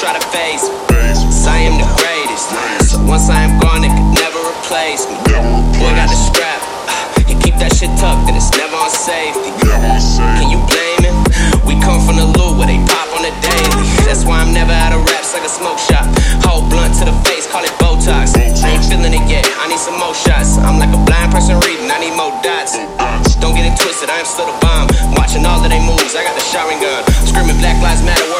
try to face. me. I am the greatest. Once I am gone, it could never replace me. Boy, got the strap. You keep that shit tucked, and it's never on safety. Can you blame it? We come from the loop where they pop on the daily. That's why I'm never out of wraps like a smoke shop. Hold blunt to the face, call it Botox. I ain't feeling it yet. I need some more shots. I'm like a blind person reading. I need more dots. Don't get it twisted. I am still the bomb. Watching all of their moves. I got the showering gun. Screaming Black Lives Matter.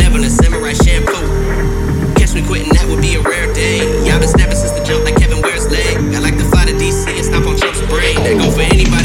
never in a Samurai Champloo. Catch me quitting, that would be a rare day. Y'all been snapping since the jump like Kevin wears leg. I like to fly to DC and stop on Trump's brain. That go for anybody.